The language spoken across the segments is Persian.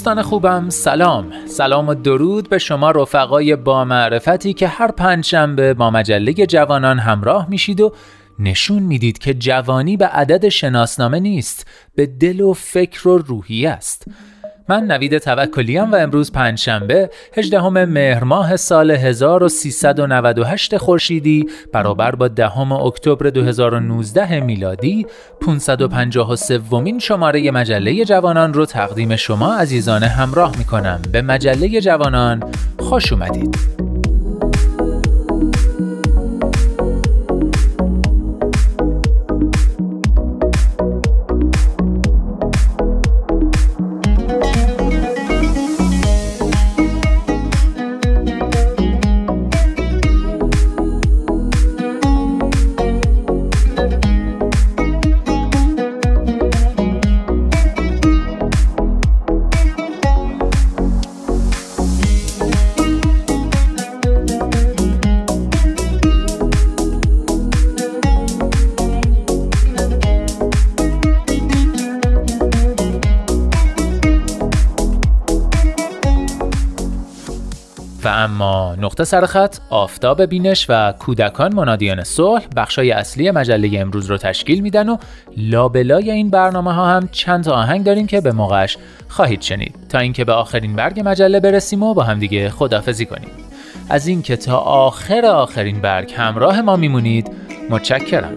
دوستان خوبم سلام. سلام و درود به شما رفقای با معرفتی که هر پنجشنبه با مجله جوانان همراه میشید و نشون می‌دید که جوانی به عدد شناسنامه نیست به دل و فکر و روحی است. من نوید توکلیم و امروز پنجشنبه 18 مهر ماه سال 1398 خورشیدی برابر با دهم اکتبر 2019 میلادی. 553 ومین شماره مجله جوانان رو تقدیم شما عزیزان همراه می کنم به مجله جوانان خوش اومدید. اما نقطه سرخط آفتاب بینش و کودکان منادیان صلح بخشای اصلی مجله امروز رو تشکیل میدن و لابلای این برنامه ها هم چند آهنگ داریم که به موقعش خواهید شنید. تا اینکه به آخرین برگ مجله برسیم و با همدیگه خدافزی کنیم. از اینکه تا آخر آخرین برگ همراه ما میمونید متشکرم.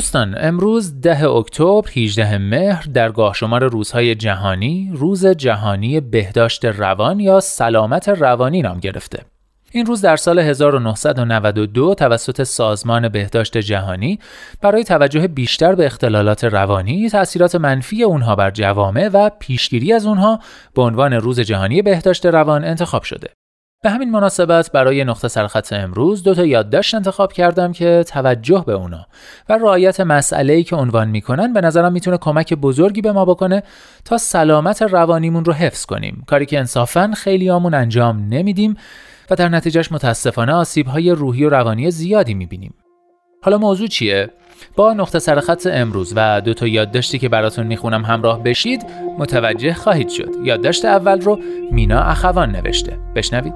دوستان امروز ده اکتبر 18 مهر در شمار روزهای جهانی روز جهانی بهداشت روان یا سلامت روانی نام گرفته این روز در سال 1992 توسط سازمان بهداشت جهانی برای توجه بیشتر به اختلالات روانی، تأثیرات منفی اونها بر جوامع و پیشگیری از اونها به عنوان روز جهانی بهداشت روان انتخاب شده. به همین مناسبت برای نقطه سرخط امروز دو تا یادداشت انتخاب کردم که توجه به اونا و رعایت مسئله‌ای که عنوان می‌کنن به نظرم می‌تونه کمک بزرگی به ما بکنه تا سلامت روانیمون رو حفظ کنیم. کاری که انصافا خیلیامون انجام نمیدیم و در نتیجهش متاسفانه آسیب‌های روحی و روانی زیادی می‌بینیم. حالا موضوع چیه؟ با نقطه سرخط امروز و دو تا یادداشتی که براتون می‌خونم همراه بشید متوجه خواهید شد. یادداشت اول رو مینا اخوان نوشته. بشنوید.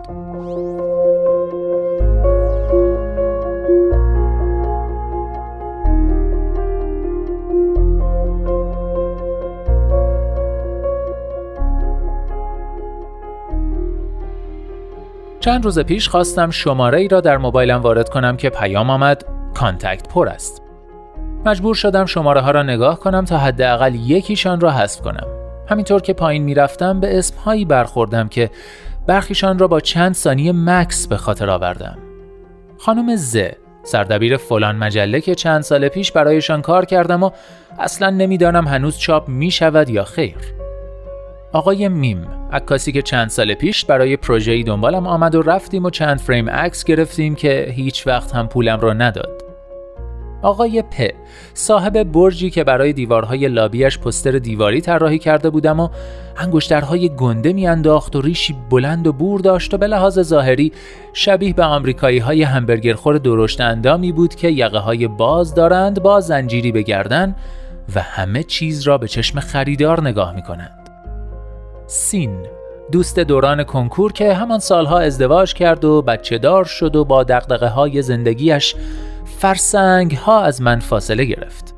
چند روز پیش خواستم شماره ای را در موبایلم وارد کنم که پیام آمد. contact پر است. مجبور شدم شماره ها را نگاه کنم تا حداقل یکیشان را حذف کنم. همینطور که پایین می‌رفتم به اسم هایی برخوردم که برخیشان را با چند ثانیه مکس به خاطر آوردم. خانم ز سردبیر فلان مجله که چند سال پیش برایشان کار کردم و اصلا نمی‌دانم هنوز چاپ می شود یا خیر. آقای میم عکاسی که چند سال پیش برای پروژه‌ای دنبالم آمد و رفتیم و چند فریم عکس گرفتیم که هیچ وقت هم پولم را نداد. آقای پ صاحب برجی که برای دیوارهای لابیش پستر دیواری طراحی کرده بودم و انگشترهای گنده میانداخت و ریشی بلند و بور داشت و به لحاظ ظاهری شبیه به آمریکایی های همبرگرخور درشت اندامی بود که یقه های باز دارند با زنجیری به گردن و همه چیز را به چشم خریدار نگاه می کنند. سین دوست دوران کنکور که همان سالها ازدواج کرد و بچه دار شد و با دقدقه های زندگیش فرسنگ ها از من فاصله گرفت.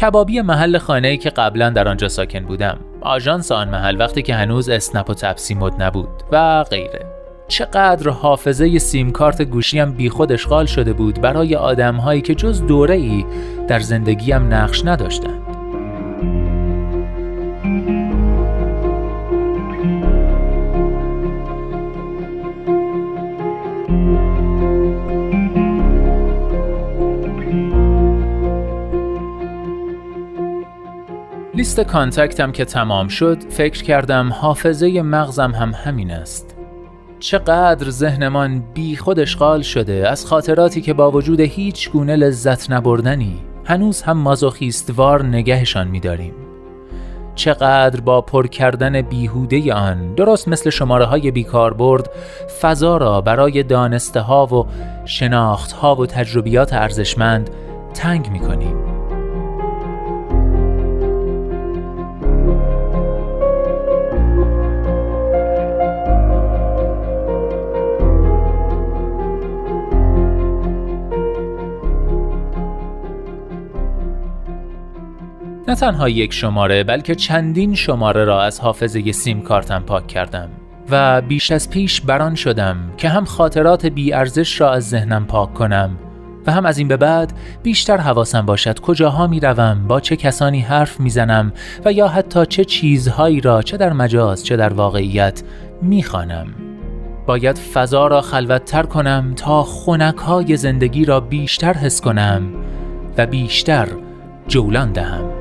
کبابی محل خانه‌ای که قبلا در آنجا ساکن بودم آژانس آن محل وقتی که هنوز اسنپ و تپسی مد نبود و غیره چقدر حافظه سیم کارت گوشیم بیخود اشغال شده بود برای آدمهایی که جز دوره ای در زندگیم نقش نداشتند لیست کانتکتم که تمام شد فکر کردم حافظه مغزم هم همین است چقدر ذهنمان بی خود اشغال شده از خاطراتی که با وجود هیچ گونه لذت نبردنی هنوز هم مازوخیستوار نگهشان میداریم چقدر با پر کردن بیهوده آن درست مثل شماره های بیکاربرد فضا را برای دانسته ها و شناخت ها و تجربیات ارزشمند تنگ می کنیم. نه تنها یک شماره بلکه چندین شماره را از حافظه سیم کارتم پاک کردم و بیش از پیش بران شدم که هم خاطرات بی ارزش را از ذهنم پاک کنم و هم از این به بعد بیشتر حواسم باشد کجاها می روم با چه کسانی حرف می زنم و یا حتی چه چیزهایی را چه در مجاز چه در واقعیت می خانم. باید فضا را خلوتتر کنم تا خونک زندگی را بیشتر حس کنم و بیشتر جولان دهم.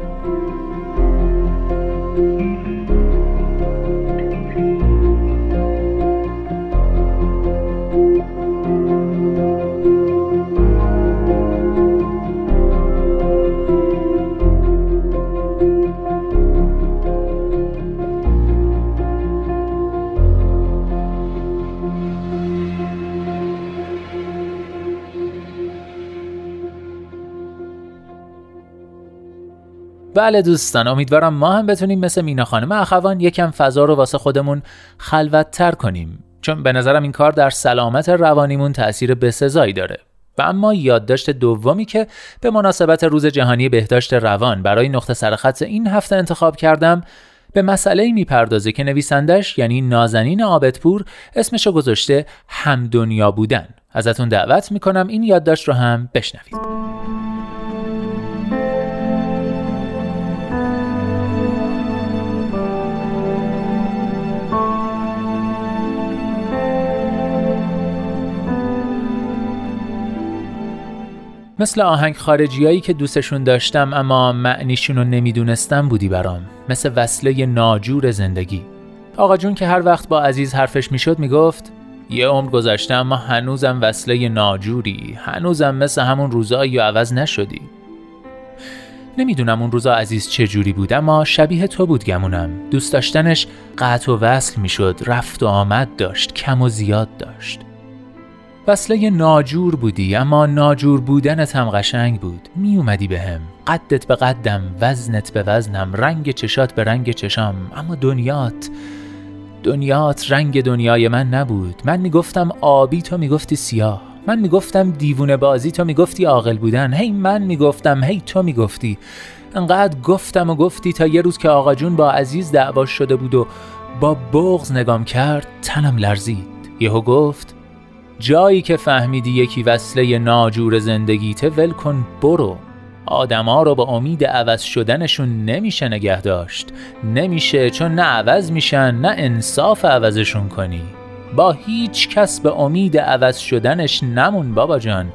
بله دوستان امیدوارم ما هم بتونیم مثل مینا خانم اخوان یکم فضا رو واسه خودمون خلوتتر کنیم. چون به نظرم این کار در سلامت روانیمون تاثیر بسزایی داره. و اما یادداشت دومی که به مناسبت روز جهانی بهداشت روان برای نقطه سرخط این هفته انتخاب کردم به مسئله می‌پردازه که نویسندش یعنی نازنین آبدپور اسمشو گذاشته هم دنیا بودن. ازتون دعوت می‌کنم این یادداشت رو هم بشنوید. مثل آهنگ خارجیایی که دوستشون داشتم اما معنیشون رو نمی‌دونستم بودی برام. مثل وصله ناجور زندگی. آقا جون که هر وقت با عزیز حرفش می‌شد می‌گفت یه عمر گذشته اما هنوزم وصله ناجوری. هنوزم مثل همون روزایی عوض نشدی. نمی‌دونم اون روزا عزیز چه جوری بود اما شبیه تو بود گمونم. دوست داشتنش قطع و وصل می‌شد رفت و آمد داشت کم و زیاد داشت. وصله ناجور بودی اما ناجور بودنت هم قشنگ بود. می اومدی به هم قدت به قدم وزنت به وزنم رنگ چشات به رنگ چشام. اما دنیات دنیات رنگ دنیای من نبود. من می‌گفتم آبی تو می‌گفتی سیاه. من می‌گفتم دیوونه بازی تو می‌گفتی عاقل بودن. هی من می‌گفتم هی تو می‌گفتی. انقدر گفتم و گفتی تا یه روز که آقا جون با عزیز دعواش شده بود و با بغز نگام کرد تنم لرزید. یهو گفت جایی که فهمیدی یکی وصله ناجور زندگیته ول کن برو. آدما رو با امید عوض شدنشون نمیشه نگه داشت. نمیشه چون نه عوض میشن نه انصاف عوضشون کنی. با هیچ کس به امید عوض شدنش نمون بابا جان.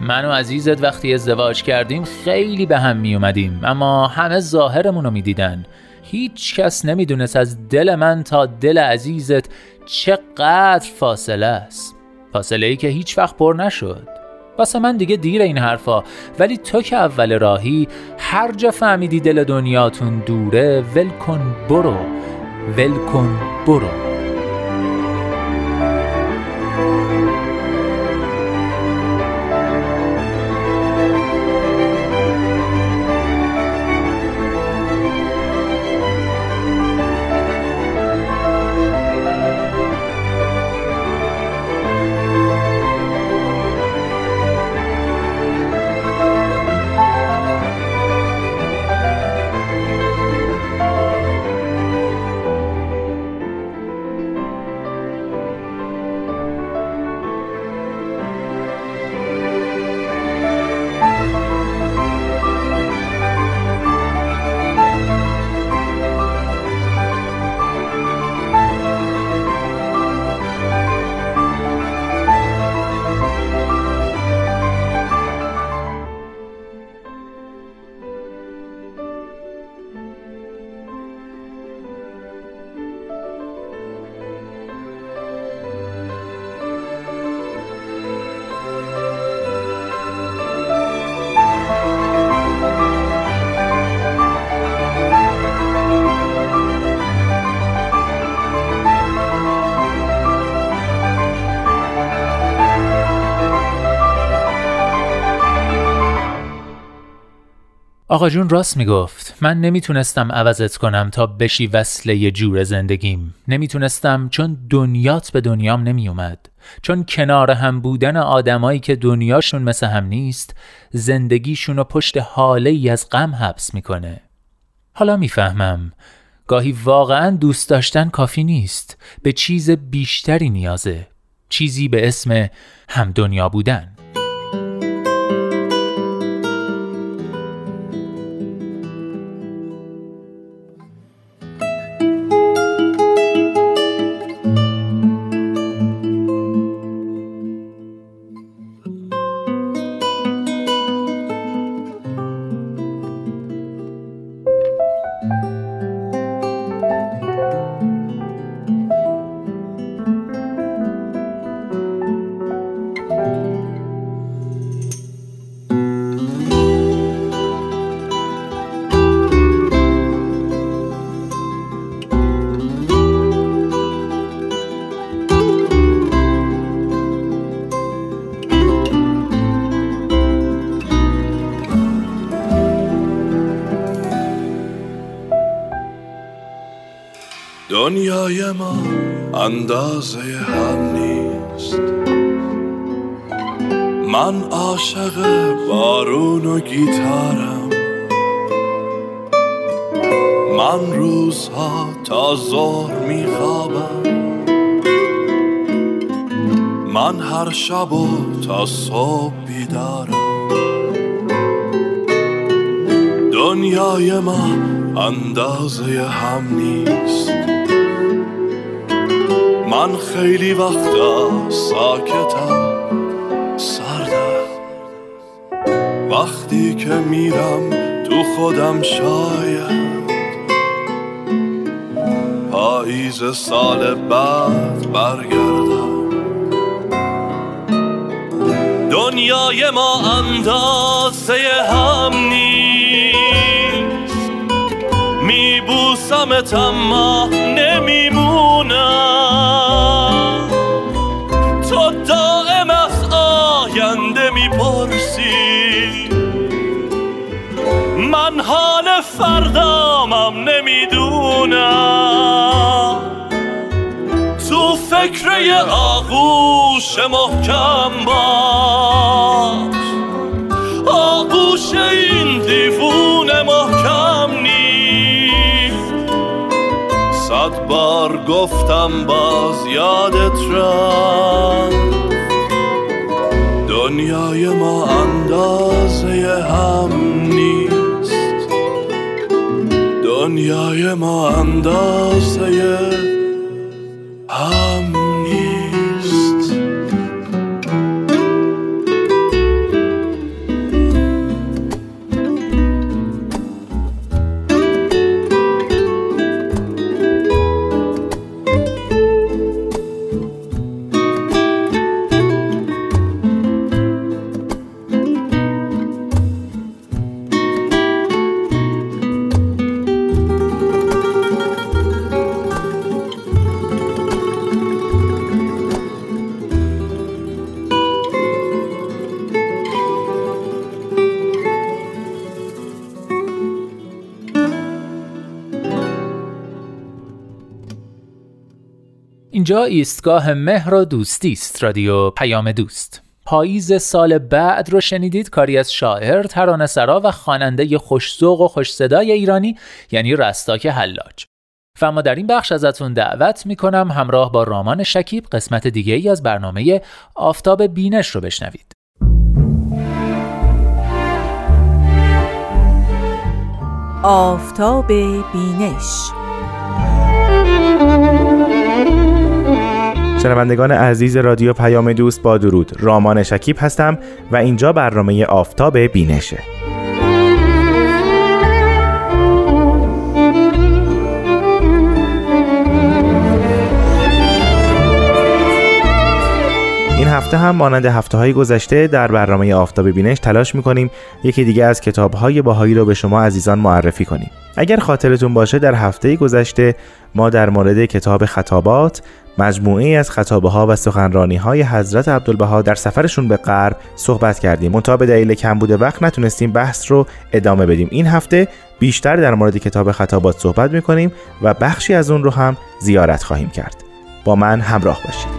من و عزیزت وقتی ازدواج کردیم خیلی به هم می اومدیم اما همه ظاهرمون رو می‌دیدن. هیچ کس نمی‌دونست از دل من تا دل عزیزت چقدر فاصله است. فاصله ای که هیچ وقت پر نشد. واسه من دیگه دیر این حرفا. ولی تو که اول راهی هر جا فهمیدی دل دنیاتون دوره ول کن برو. ول کن برو. جون راست می‌گفت. من نمی‌تونستم عوضت کنم تا بشی وصله جور زندگیم. نمی‌تونستم چون دنیات به دنیام نمیومد چون کنار هم بودن آدمایی که دنیاشون مثل هم نیست زندگیشون رو پشت حاله ای از غم حبس می‌کنه. حالا می‌فهمم. گاهی واقعا دوست داشتن کافی نیست. به چیز بیشتری نیازه. چیزی به اسم هم دنیا بودن. دنیای ما اندازه هم نیست. من عاشق بارون و گیتارم. من روزها تا ظهر میخوابم. من هر شب و تا صبح بیدارم. دنیای ما اندازه هم نیست. من خیلی وقتا ساکتم سردم. وقتی که میرم تو خودم شاید پاییز سال بعد برگردم. دنیای ما اندازه هم نیست. میبوسمت اما نمیمونم تو فکر آغوش محکم باش. آغوش این دیوون محکم نیست. صد بار گفتم باز یادت رفت. دنیای ما اندازه هم دنیای ما اندازه اینجا ایستگاه مهر و دوستی است رادیو پیام دوست پاییز سال بعد رو شنیدید کاری از شاعر، ترانه‌سرا و خواننده خوش‌ذوق و خوش صدای ایرانی یعنی رستاک حلاج. و ما در این بخش ازتون دعوت می‌کنم همراه با رامان شکیب قسمت دیگه ای از برنامه آفتاب بینش رو بشنوید. آفتاب بینش شنوندگان عزیز رادیو پیام دوست با درود. رامان شکیب هستم و اینجا برنامه آفتاب بینشه. این هفته هم مانند هفته های گذشته در برنامه آفتاب بینش تلاش می‌کنیم یکی دیگه از کتاب های باهایی رو به شما عزیزان معرفی کنیم. اگر خاطرتون باشه در هفته گذشته ما در مورد کتاب خطابات مجموعه از خطابه ها و سخنرانی های حضرت عبدالبها در سفرشون به غرب صحبت کردیم. منتها به دلیل کم بوده وقت نتونستیم بحث رو ادامه بدیم. این هفته بیشتر در مورد کتاب خطابات صحبت می‌کنیم و بخشی از اون رو هم زیارت خواهیم کرد. با من همراه باشید.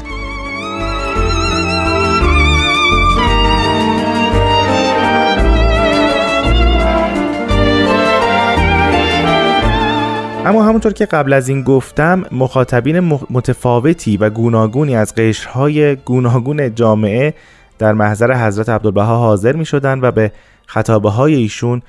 اما همونطور که قبل از این گفتم مخاطبین متفاوتی و گوناگونی از قشرهای گوناگون جامعه در محضر حضرت عبدالبها حاضر می شدن و به خطابه های ایشون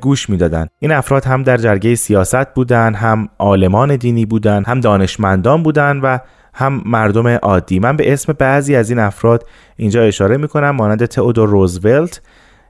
گوش می‌دادند. این افراد هم در جرگه سیاست بودند هم عالمان دینی بودند هم دانشمندان بودند و هم مردم عادی. من به اسم بعضی از این افراد اینجا اشاره می کنم مانند تئودور روزولت.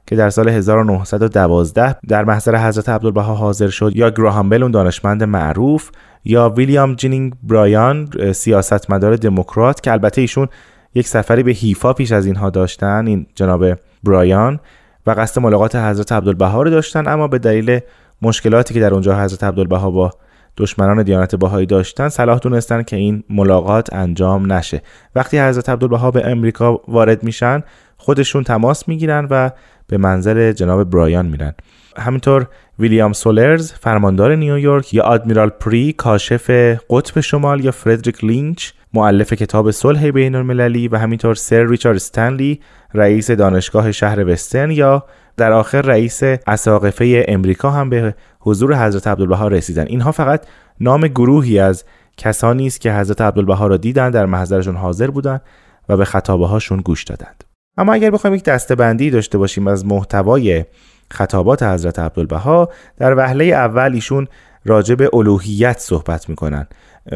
که در سال 1912 در محضر حضرت عبدالبها حاضر شد یا گراهام بل اون دانشمند معروف یا ویلیام جینینگ برایان سیاستمدار دموکرات که البته ایشون یک سفری به حیفا پیش از اینها داشتن این جناب برایان و قصد ملاقات حضرت عبدالبها رو داشتن اما به دلیل مشکلاتی که در اونجا حضرت عبدالبها با دشمنان دیانت بهایی داشتن صلاح دونستن که این ملاقات انجام نشه. وقتی حضرت عبدالبها به امریکا وارد میشن خودشون تماس می‌گیرن و به منزل جناب برایان میرن. همینطور ویلیام سولرز فرماندار نیویورک یا آدمیرال پری کاشف قطب شمال یا فردریک لینچ معلف کتاب صلح بین المللی و همینطور سر ریچارد استنلی رئیس دانشگاه شهر وسترن یا در آخر رئیس اساقفه امریکا هم به حضور حضرت عبدالبها رسیدن. اینها فقط نام گروهی از کسانی است که حضرت عبدالبها را دیدن در محضرشون حاضر بودند و به خطابه هاشون گوش دادند. اما اگر بخوایم یک دستبندی داشته باشیم از محتوای خطابات حضرت عبدالبها در وهله اول ایشون راجع به الوهیت صحبت می‌کنن.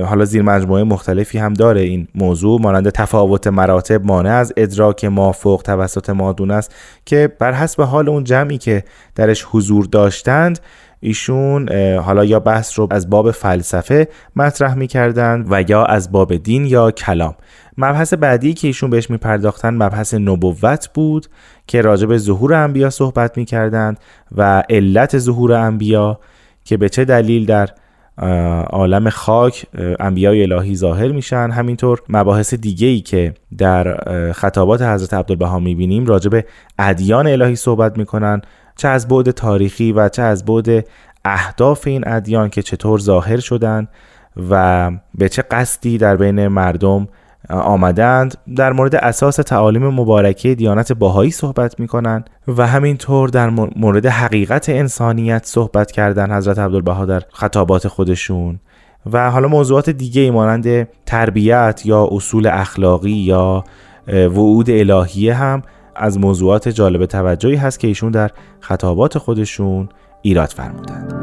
حالا زیر مجموعه مختلفی هم داره این موضوع. مانند تفاوت مراتب مانع از ادراک مافوق توسط مادون است که بر حسب حال اون جمعی که درش حضور داشتند ایشون حالا یا بحث رو از باب فلسفه مطرح می‌کردند و یا از باب دین یا کلام. مبحث بعدی که ایشون بهش میپرداختن مبحث نبوت بود که راجع به ظهور انبیا صحبت می‌کردند و علت ظهور انبیا که به چه دلیل در عالم خاک انبیای الهی ظاهر میشن. همینطور مباحث دیگه ای که در خطابات حضرت عبدالبها می‌بینیم راجع به ادیان الهی صحبت می‌کنن چه از بعد تاریخی و چه از بعد اهداف این ادیان که چطور ظاهر شدن و به چه قصدی در بین مردم آمدند در مورد اساس تعالیم مبارکه دیانت باهایی صحبت می کنند و همینطور در مورد حقیقت انسانیت صحبت کردن حضرت عبدالبها در خطابات خودشون. و حالا موضوعات دیگه مانند تربیت یا اصول اخلاقی یا وعود الهیه هم از موضوعات جالب توجهی هست که ایشون در خطابات خودشون ایراد فرمودند.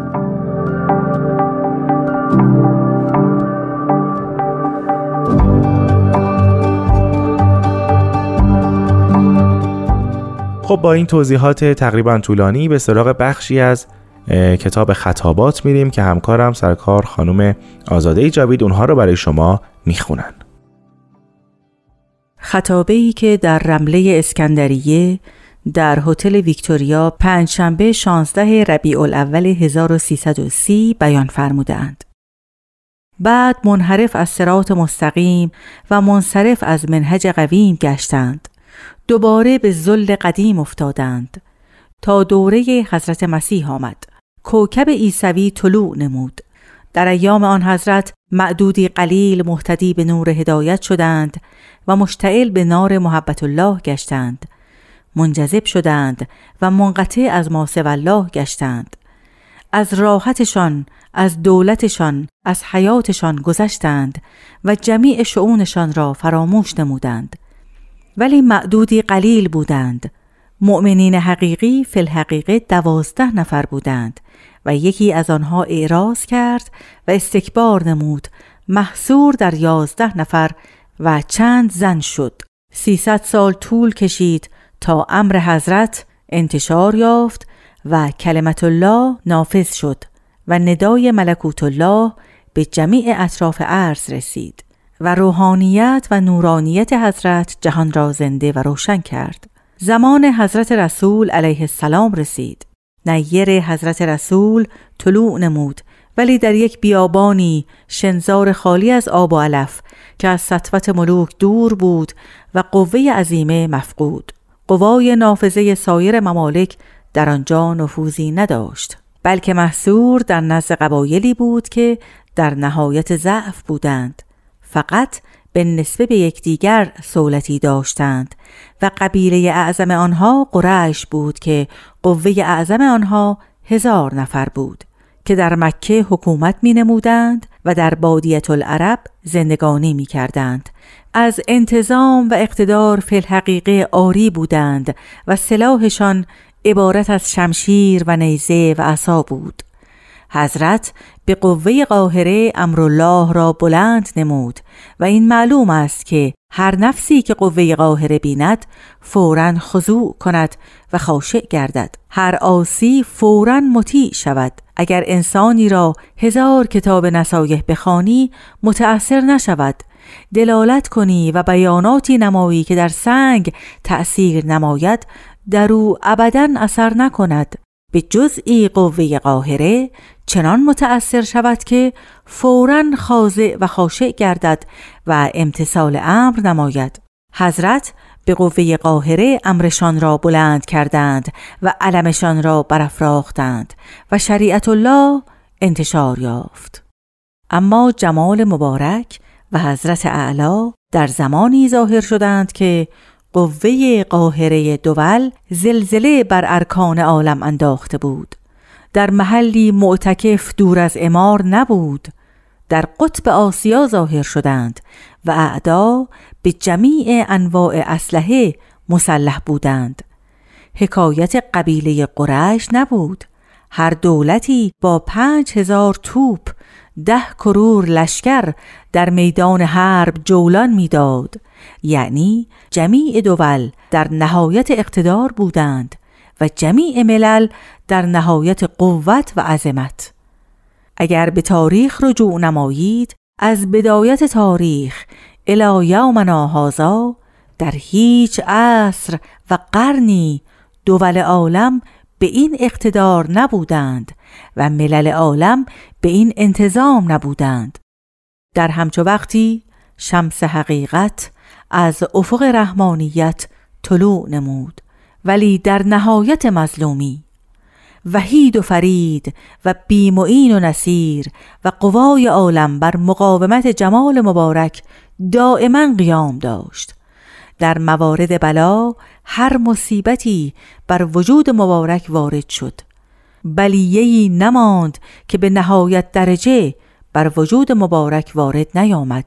خب با این توضیحات تقریبا طولانی به سراغ بخشی از کتاب خطابات میریم که همکارم سرکار خانم آزاده جاوید اونها رو برای شما می‌خونن. خطابه ای که در رمله اسکندریه در هتل ویکتوریا پنجشنبه 16 ربیع الاول 1330 بیان فرمودند. بعد منحرف از سرات مستقیم و منصرف از منهج قویم گشتند. دوباره به زل قدیم افتادند تا دوره حضرت مسیح آمد. کوکب عیسوی طلوع نمود. در ایام آن حضرت معدودی قلیل محتدی به نور هدایت شدند و مشتعل به نار محبت الله گشتند. منجذب شدند و منقطع از ما الله گشتند. از راحتشان از دولتشان از حیاتشان گذشتند و جمیع شعونشان را فراموش نمودند. ولی معدودی قلیل بودند. مؤمنین حقیقی فی الحقیقه دوازده نفر بودند و یکی از آنها اعراض کرد و استکبار نمود. محصور در یازده نفر و چند زن شد. سیصد سال طول کشید تا امر حضرت انتشار یافت و کلمت الله نافذ شد و ندای ملکوت الله به جمیع اطراف عرض رسید و روحانیت و نورانیت حضرت جهان را زنده و روشن کرد. زمان حضرت رسول علیه السلام رسید. نیر حضرت رسول طلوع نمود ولی در یک بیابانی شنزار خالی از آب و علف که از سطوت ملوک دور بود و قوه عظیمه مفقود. قوای نافذه سایر ممالک در آنجا نفوذی نداشت. بلکه محصور در نزد قبایلی بود که در نهایت ضعف بودند. فقط به نسبه به یکدیگر سولتی داشتند و قبیله اعظم آنها قریش بود که قوه اعظم آنها هزار نفر بود که در مکه حکومت می نمودند و در بادیت العرب زندگانی می کردند. از انتظام و اقتدار فی الحقیقه آری بودند و سلاحشان عبارت از شمشیر و نیزه و عصا بود. حضرت به قوه قاهره امرالله را بلند نمود و این معلوم است که هر نفسی که قوه قاهره بیند فورا خضوع کند و خاشع گردد. هر آسی فورا مطیع شود. اگر انسانی را هزار کتاب نصایح بخوانی متأثر نشود. دلالت کنی و بیاناتی نمایی که در سنگ تأثیر نماید در او ابدا اثر نکند. به جزئی قوه قاهره چنان متأثر شود که فورا خاضع و خاشع گردد و امتصال امر نماید. حضرت به قوه قاهره امرشان را بلند کردند و علمشان را برافراختند و شریعت الله انتشار یافت. اما جمال مبارک و حضرت اعلا در زمانی ظاهر شدند که قوه قاهره دول زلزله بر ارکان عالم انداخته بود. در محلی معتکف دور از امار نبود در قطب آسیا ظاهر شدند و اعدا به جمیع انواع اسلحه مسلح بودند. حکایت قبیله قریش نبود. هر دولتی با پنج هزار توپ ده کرور لشکر در میدان حرب جولان می‌داد. یعنی جمیع دول در نهایت اقتدار بودند و جمیع ملل در نهایت قوت و عظمت. اگر به تاریخ رجوع نمایید از بدایت تاریخ الی یومنا هازا در هیچ عصر و قرنی دول عالم به این اقتدار نبودند و ملل عالم به این انتظام نبودند. در همچو وقتی شمس حقیقت از افق رحمانیت طلوع نمود ولی در نهایت مظلومی وحید و فرید و بیمعین و نصیر و قوای عالم بر مقاومت جمال مبارک دائما قیام داشت. در موارد بلا هر مصیبتی بر وجود مبارک وارد شد. بلیهی نماند که به نهایت درجه بر وجود مبارک وارد نیامد.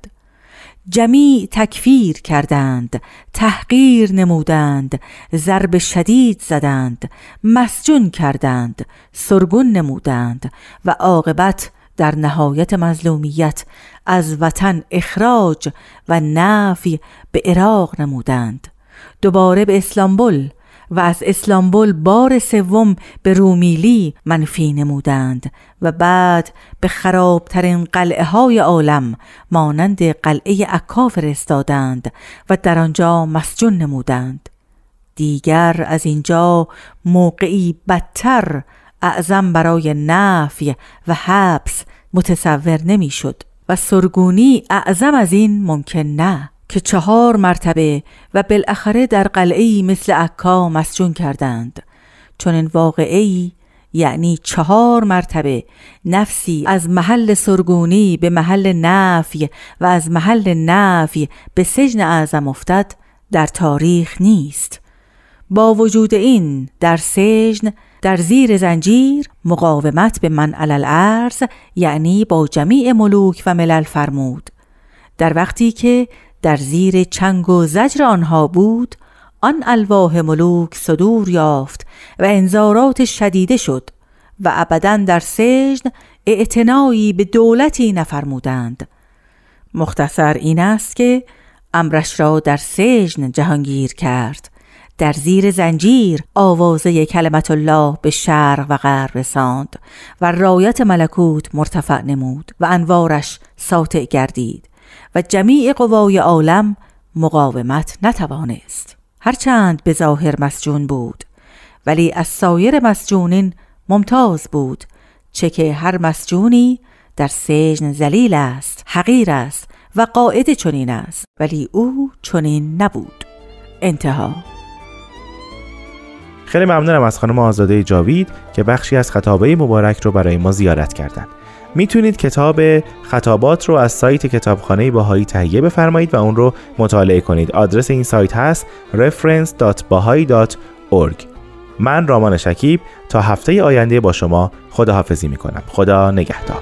جمیع تکفیر کردند تحقیر نمودند ضرب شدید زدند مسجون کردند سرگون نمودند و عاقبت در نهایت مظلومیت از وطن اخراج و نفی به عراق نمودند. دوباره به اسلامبول و از اسلامبول بار سوم به رومیلی منفی نمودند و بعد به خرابترین قلعه های عالم مانند قلعه عکا فرستادند و در آنجا مسجون نمودند. دیگر از اینجا موقعی بدتر اعظم برای نفی و حبس متصور نمی‌شد و سرگونی اعظم از این ممکن نه. که چهار مرتبه و بالاخره در قلعه مثل عکا مسجون کردند. چون این واقعی یعنی چهار مرتبه نفسی از محل سرگونی به محل نفی و از محل نفی به سجن اعظم افتد در تاریخ نیست. با وجود این در سجن در زیر زنجیر مقاومت به من علل یعنی با جمیع ملوک و ملل فرمود. در وقتی که در زیر چنگ و زجر آنها بود آن الواح ملوک صدور یافت و انذارات شدیده شد و ابدا در سجن اعتنایی به دولتی نفرمودند. مختصر این است که امرش را در سجن جهانگیر کرد. در زیر زنجیر آوازه کلمت الله به شرق و غرب رساند و رایت ملکوت مرتفع نمود و انوارش ساطع گردید. و جمیع قوای عالم مقاومت نتوانست. هرچند به ظاهر مسجون بود ولی از سایر مسجونین ممتاز بود چه که هر مسجونی در سجن زلیل است حقیر است و قاعده چنین است ولی او چنین نبود. انتها. خیلی ممنونم از خانم آزاده جاوید که بخشی از خطابه مبارک رو برای ما زیارت کردند. می‌تونید کتاب خطابات رو از سایت کتابخانه باهایی تهیه بفرمایید و اون رو مطالعه کنید. آدرس این سایت هست reference.bahai.org من رامان شکیب تا هفته آینده با شما خداحافظی می‌کنم. خدا نگهدار.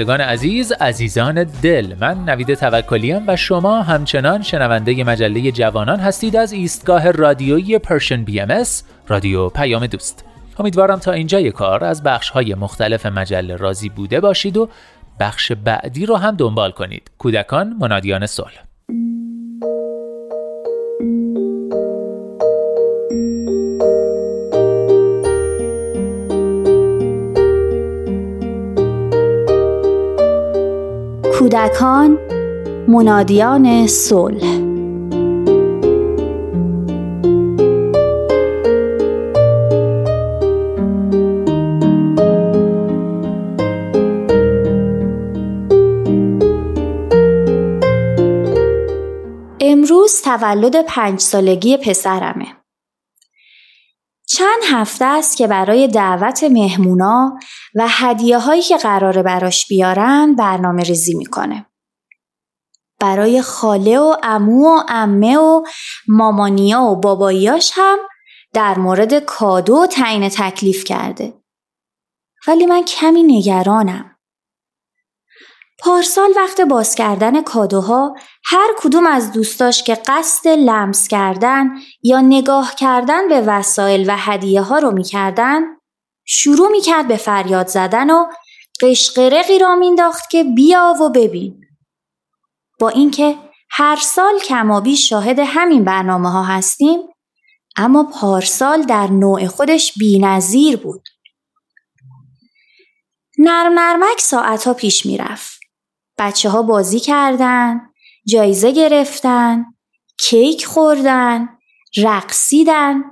شنوندگان عزیز عزیزان دل من نوید توکلیم و شما همچنان شنونده مجله جوانان هستید از ایستگاه رادیویی پرشن بی ام رادیو پیام دوست. امیدوارم تا اینجای کار از بخش های مختلف مجله راضی بوده باشید و بخش بعدی رو هم دنبال کنید. کودکان منادیان صلح. کودکان منادیان صلح امروز تولد پنج سالگی پسرمه. چند هفته است که برای دعوت مهمونا و هدیه هایی که قراره براش بیارن برنامه ریزی می‌کنه. برای خاله و امو و امه و مامانیا و باباییاش هم در مورد کادو تعیین تکلیف کرده. ولی من کمی نگرانم. پارسال وقت باز کردن کادوها هر کدوم از دوستاش که قصد لمس کردن یا نگاه کردن به وسایل و هدیه ها رو می‌کردن شروع می‌کرد به فریاد زدن و قشقرقی را مینداخت که بیا و ببین. با اینکه هر سال کمابی شاهد همین برنامه ها هستیم اما پارسال در نوع خودش بینظیر بود. نرم نرمک ساعت ها پیش می‌رفت. بچه ها بازی کردن، جایزه گرفتن، کیک خوردن، رقصیدن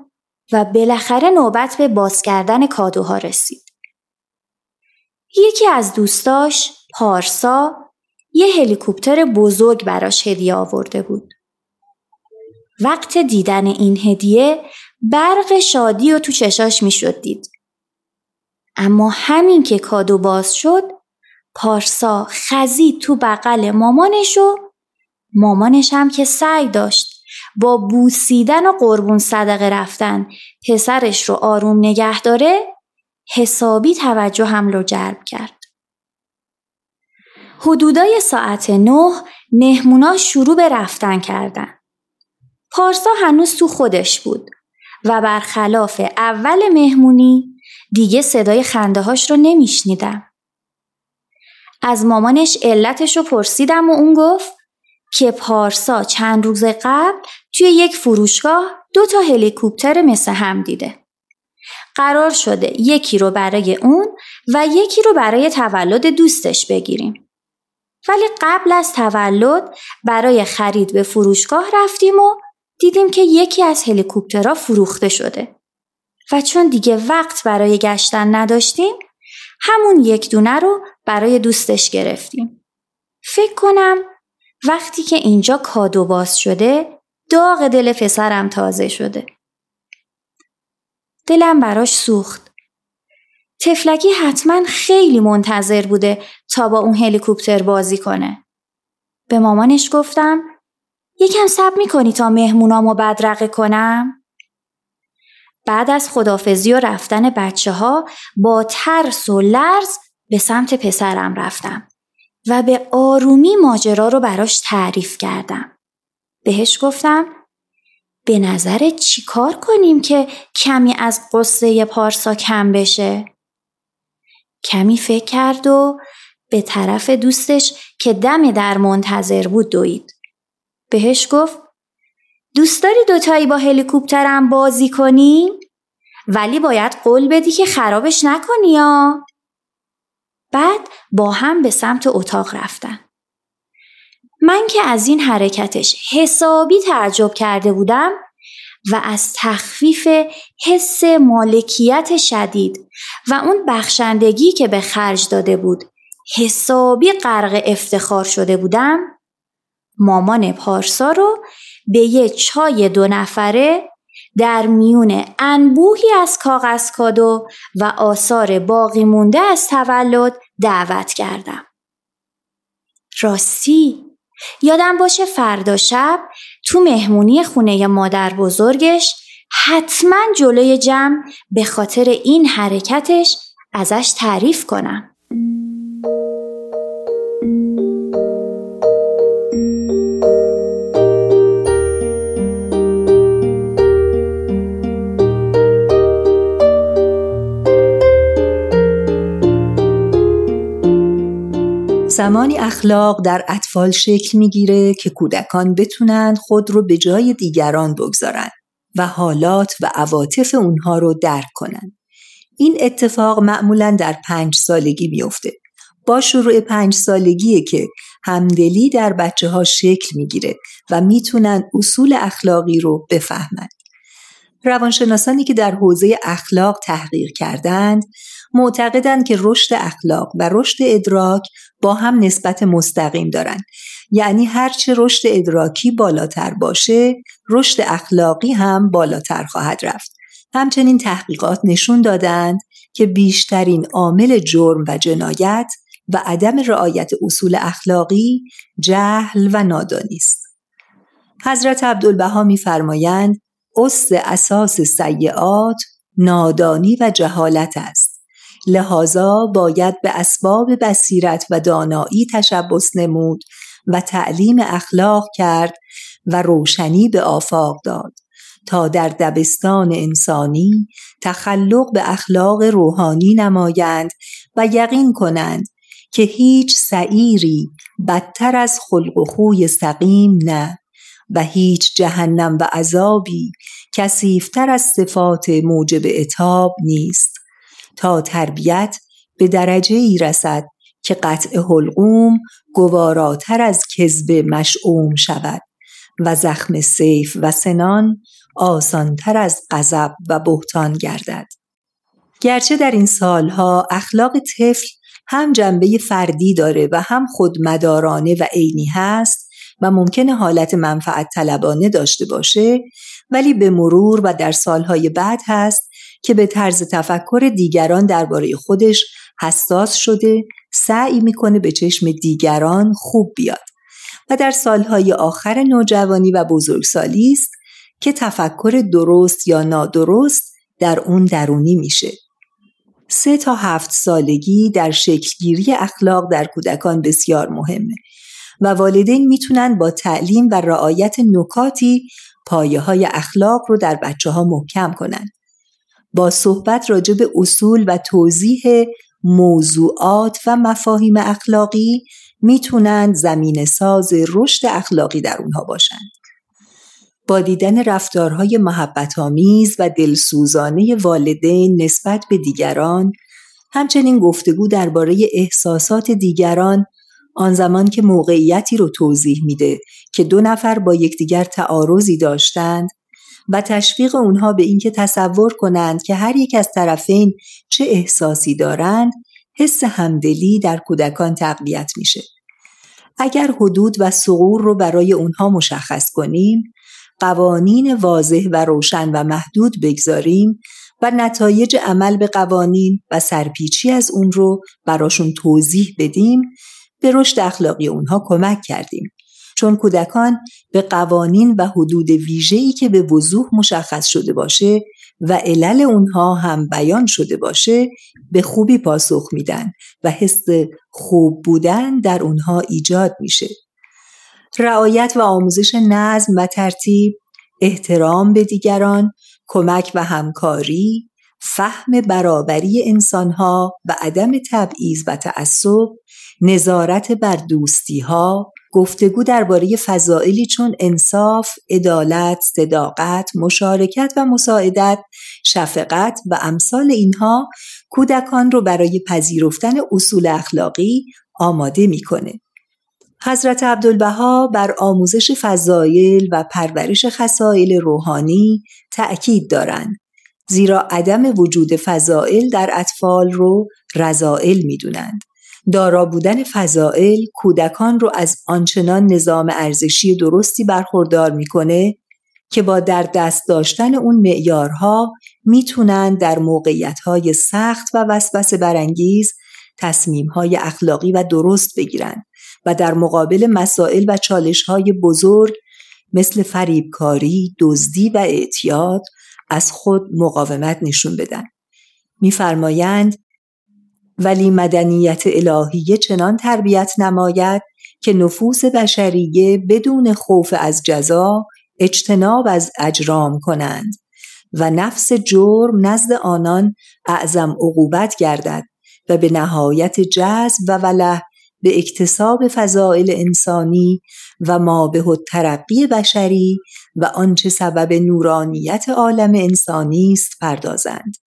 و بالاخره نوبت به باز کردن کادوها رسید. یکی از دوستاش، پارسا، یه هلیکوپتر بزرگ براش هدیه آورده بود. وقت دیدن این هدیه برق شادی و تو چشاش می‌شد دید. اما همین که کادو باز شد پارسا خزید تو بغل مامانش و مامانش هم که سعی داشت با بوسیدن و قربون صدقه رفتن پسرش رو آروم نگه داره حسابی توجه هم رو جلب کرد. حدودای ساعت نه مهمونا شروع به رفتن کردن. پارسا هنوز تو خودش بود و برخلاف اول مهمونی دیگه صدای خنده هاش رو نمیشنیدم. از مامانش علتش رو پرسیدم و اون گفت که پارسا چند روز قبل توی یک فروشگاه دو تا هلیکوپتر مثل هم دیده. قرار شده یکی رو برای اون و یکی رو برای تولد دوستش بگیریم. ولی قبل از تولد برای خرید به فروشگاه رفتیم و دیدیم که یکی از هلیکوپترها فروخته شده. و چون دیگه وقت برای گشتن نداشتیم همون یک دونه رو برای دوستش گرفتیم. فکر کنم وقتی که اینجا کادو باز شده داغ دل پسرم تازه شده. دلم براش سوخت. تفلکی حتما خیلی منتظر بوده تا با اون هلیکوپتر بازی کنه. به مامانش گفتم یکم سب می‌کنی تا مهمونامو بدرقه کنم؟ بعد از خدافزی و رفتن بچه ها با ترس و لرز به سمت پسرم رفتم و به آرومی ماجرا رو براش تعریف کردم. بهش گفتم به نظر چی کار کنیم که کمی از قصه پارسا کم بشه؟ کمی فکر کرد و به طرف دوستش که دم در منتظر بود دوید. بهش گفت دوست داری دوتایی با هلیکوپترم بازی کنیم؟ ولی باید قول بدی که خرابش نکنی یا؟ بعد با هم به سمت اتاق رفتن. من که از این حرکتش حسابی تعجب کرده بودم و از تخفیف حس مالکیت شدید و اون بخشندگی که به خرج داده بود حسابی غرق افتخار شده بودم مامان پارسا رو به یه چای دو نفره در میون انبوهی از کاغذ کادو و آثار باقی مونده از تولد دعوت کردم. راستی یادم باشه فردا شب تو مهمونی خونه مادر بزرگش حتما جلوی جمع به خاطر این حرکتش ازش تعریف کنم. زمانی اخلاق در اطفال شکل می‌گیره که کودکان بتونن خود رو به جای دیگران بگذارن و حالات و عواطف اونها رو درک کنن. این اتفاق معمولا در پنج سالگی میفته. با شروع پنج سالگیه که همدلی در بچه ها شکل می‌گیره و می‌تونن اصول اخلاقی رو بفهمند. روانشناسانی که در حوزه اخلاق تحقیق کردند معتقدند که رشد اخلاق و رشد ادراک با هم نسبت مستقیم دارند یعنی هرچه رشد ادراکی بالاتر باشه رشد اخلاقی هم بالاتر خواهد رفت. همچنین تحقیقات نشون دادند که بیشترین عامل جرم و جنایت و عدم رعایت اصول اخلاقی جهل و نادانی است. حضرت عبدالبها میفرمایند اصل اساس سیعات نادانی و جهالت است. لحاظا باید به اسباب بصیرت و دانایی تشبس نمود و تعلیم اخلاق کرد و روشنی به آفاق داد تا در دبستان انسانی تخلق به اخلاق روحانی نمایند و یقین کنند که هیچ سعیری بدتر از خلق و خوی سقیم نه و هیچ جهنم و عذابی کسیفتر از صفات موجب اتاب نیست. تا تربیت به درجه ای رسد که قطع حلقوم گواراتر از کذب مشعوم شود و زخم سیف و سنان آسانتر از غضب و بهتان گردد. گرچه در این سالها اخلاق طفل هم جنبه فردی داره و هم خودمدارانه و عینی هست و ممکنه حالت منفعت طلبانه داشته باشه ولی به مرور و در سالهای بعد هست که به طرز تفکر دیگران درباره خودش حساس شده سعی می‌کنه به چشم دیگران خوب بیاد و در سالهای آخر نوجوانی و بزرگسالی است که تفکر درست یا نادرست در اون درونی میشه سه تا هفت سالگی در شکلگیری اخلاق در کودکان بسیار مهمه و والدین می‌تونن با تعلیم و رعایت نکاتی پایه های اخلاق رو در بچه ها محکم کنند. با صحبت راجع به اصول و توضیح موضوعات و مفاهیم اخلاقی می‌تونند زمین ساز رشد اخلاقی در اونها باشند. با دیدن رفتارهای محبت آمیز و دلسوزانه والدین نسبت به دیگران همچنین گفتگو درباره احساسات دیگران آن زمان که موقعیتی رو توضیح میده که دو نفر با یکدیگر تعارضی داشتند و تشویق اونها به اینکه تصور کنند که هر یک از طرفین چه احساسی دارند حس همدلی در کودکان تقویت میشه. اگر حدود و سغور رو برای اونها مشخص کنیم قوانین واضح و روشن و محدود بگذاریم و نتایج عمل به قوانین و سرپیچی از اون رو براشون توضیح بدیم به رشد اخلاقی اونها کمک کردیم. چون کودکان به قوانین و حدود ویژه‌ای که به وضوح مشخص شده باشه و علل اونها هم بیان شده باشه به خوبی پاسخ میدن و حس خوب بودن در اونها ایجاد میشه. رعایت و آموزش نظم و ترتیب احترام به دیگران کمک و همکاری فهم برابری انسانها و عدم تبعیض و تعصب نظارت بر دوستی ها گفتگو درباره فضائلی چون انصاف، عدالت، صداقت، مشارکت و مساعدت، شفقت و امثال اینها کودکان رو برای پذیرفتن اصول اخلاقی آماده می‌کنه. حضرت عبدالبها بر آموزش فضایل و پرورش خصایل روحانی تأکید دارند زیرا عدم وجود فضائل در اطفال رو رضائل می‌دونند دارا بودن فضائل کودکان رو از آنچنان نظام ارزشی درستی برخوردار می‌کنه که با در دست داشتن اون معیارها می‌تونن در موقعیتهای سخت و وسوسه برانگیز تصمیمهای اخلاقی و درست بگیرن و در مقابل مسائل و چالشهای بزرگ مثل فریبکاری، دزدی و اعتیاد از خود مقاومت نشون بدن. میفرمایند ولی مدنیت الهیه چنان تربیت نماید که نفوس بشریه بدون خوف از جزا اجتناب از اجرام کنند و نفس جرم نزد آنان اعظم عقوبت گردد و به نهایت جذب و وله به اکتساب فضائل انسانی و ما به ترقی بشری و آنچه سبب نورانیت عالم انسانی است پردازند.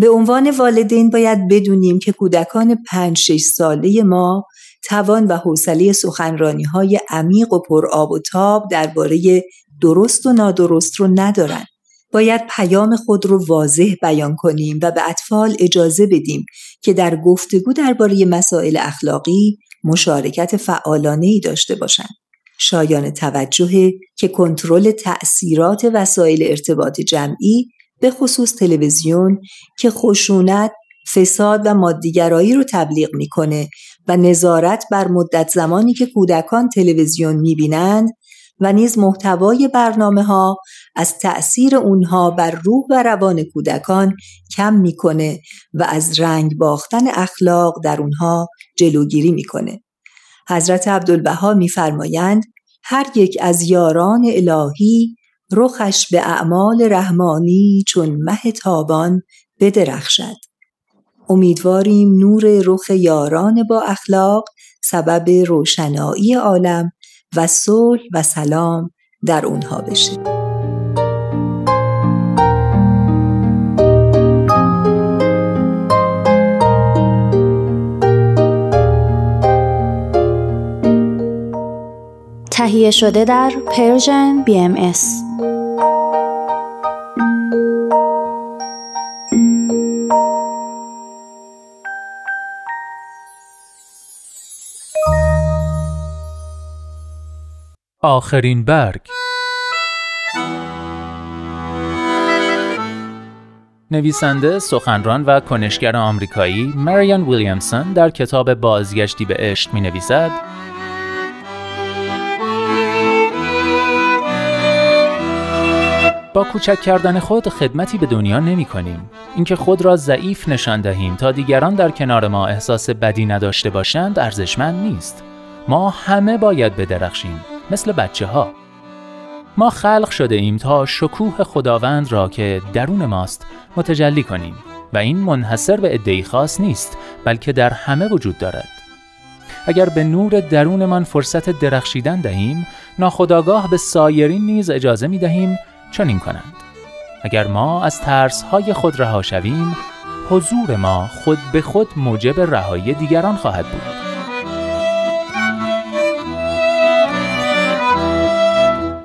به عنوان والدین باید بدونیم که کودکان پنج شش ساله ما توان و حوصله سخنرانی های عمیق و پر آب و تاب درباره درست و نادرست رو ندارند. باید پیام خود رو واضح بیان کنیم و به اطفال اجازه بدیم که در گفتگو درباره مسائل اخلاقی مشارکت فعالانه ای داشته باشند. شایان توجه که کنترل تأثیرات وسایل ارتباط جمعی به خصوص تلویزیون که خشونت، فساد و مادیگرایی رو تبلیغ می‌کنه و نظارت بر مدت زمانی که کودکان تلویزیون می‌بینند و نیز محتوای برنامه ها از تأثیر اونها بر روح و روان کودکان کم می‌کنه و از رنگ باختن اخلاق در اونها جلوگیری می‌کنه. حضرت عبدالبها میفرمایند هر یک از یاران الهی رخش به اعمال رحمانی چون مه تابان بدرخشد. امیدواریم نور رخ یاران با اخلاق سبب روشنایی عالم و صلح و سلام در اونها بشه تهیه شده در پرژن BMS آخرین برگ نویسنده، سخنران و کنشگر آمریکایی مریان ویلیامسون در کتاب بازگشتی به عشق می نویسد با کوچک کردن خود خدمتی به دنیا نمی کنیم. اینکه خود را ضعیف نشان دهیم تا دیگران در کنار ما احساس بدی نداشته باشند ارزشمند نیست. ما همه باید بدرخشیم. مثل بچه ها. ما خلق شده ایم تا شکوه خداوند را که درون ماست متجلی کنیم و این منحصر به ادهی خاص نیست بلکه در همه وجود دارد. اگر به نور درونمان فرصت درخشیدن دهیم ناخداگاه به سایرین نیز اجازه می دهیم چنین کنند. اگر ما از ترس های خود رها شویم حضور ما خود به خود موجب رهایی دیگران خواهد بود.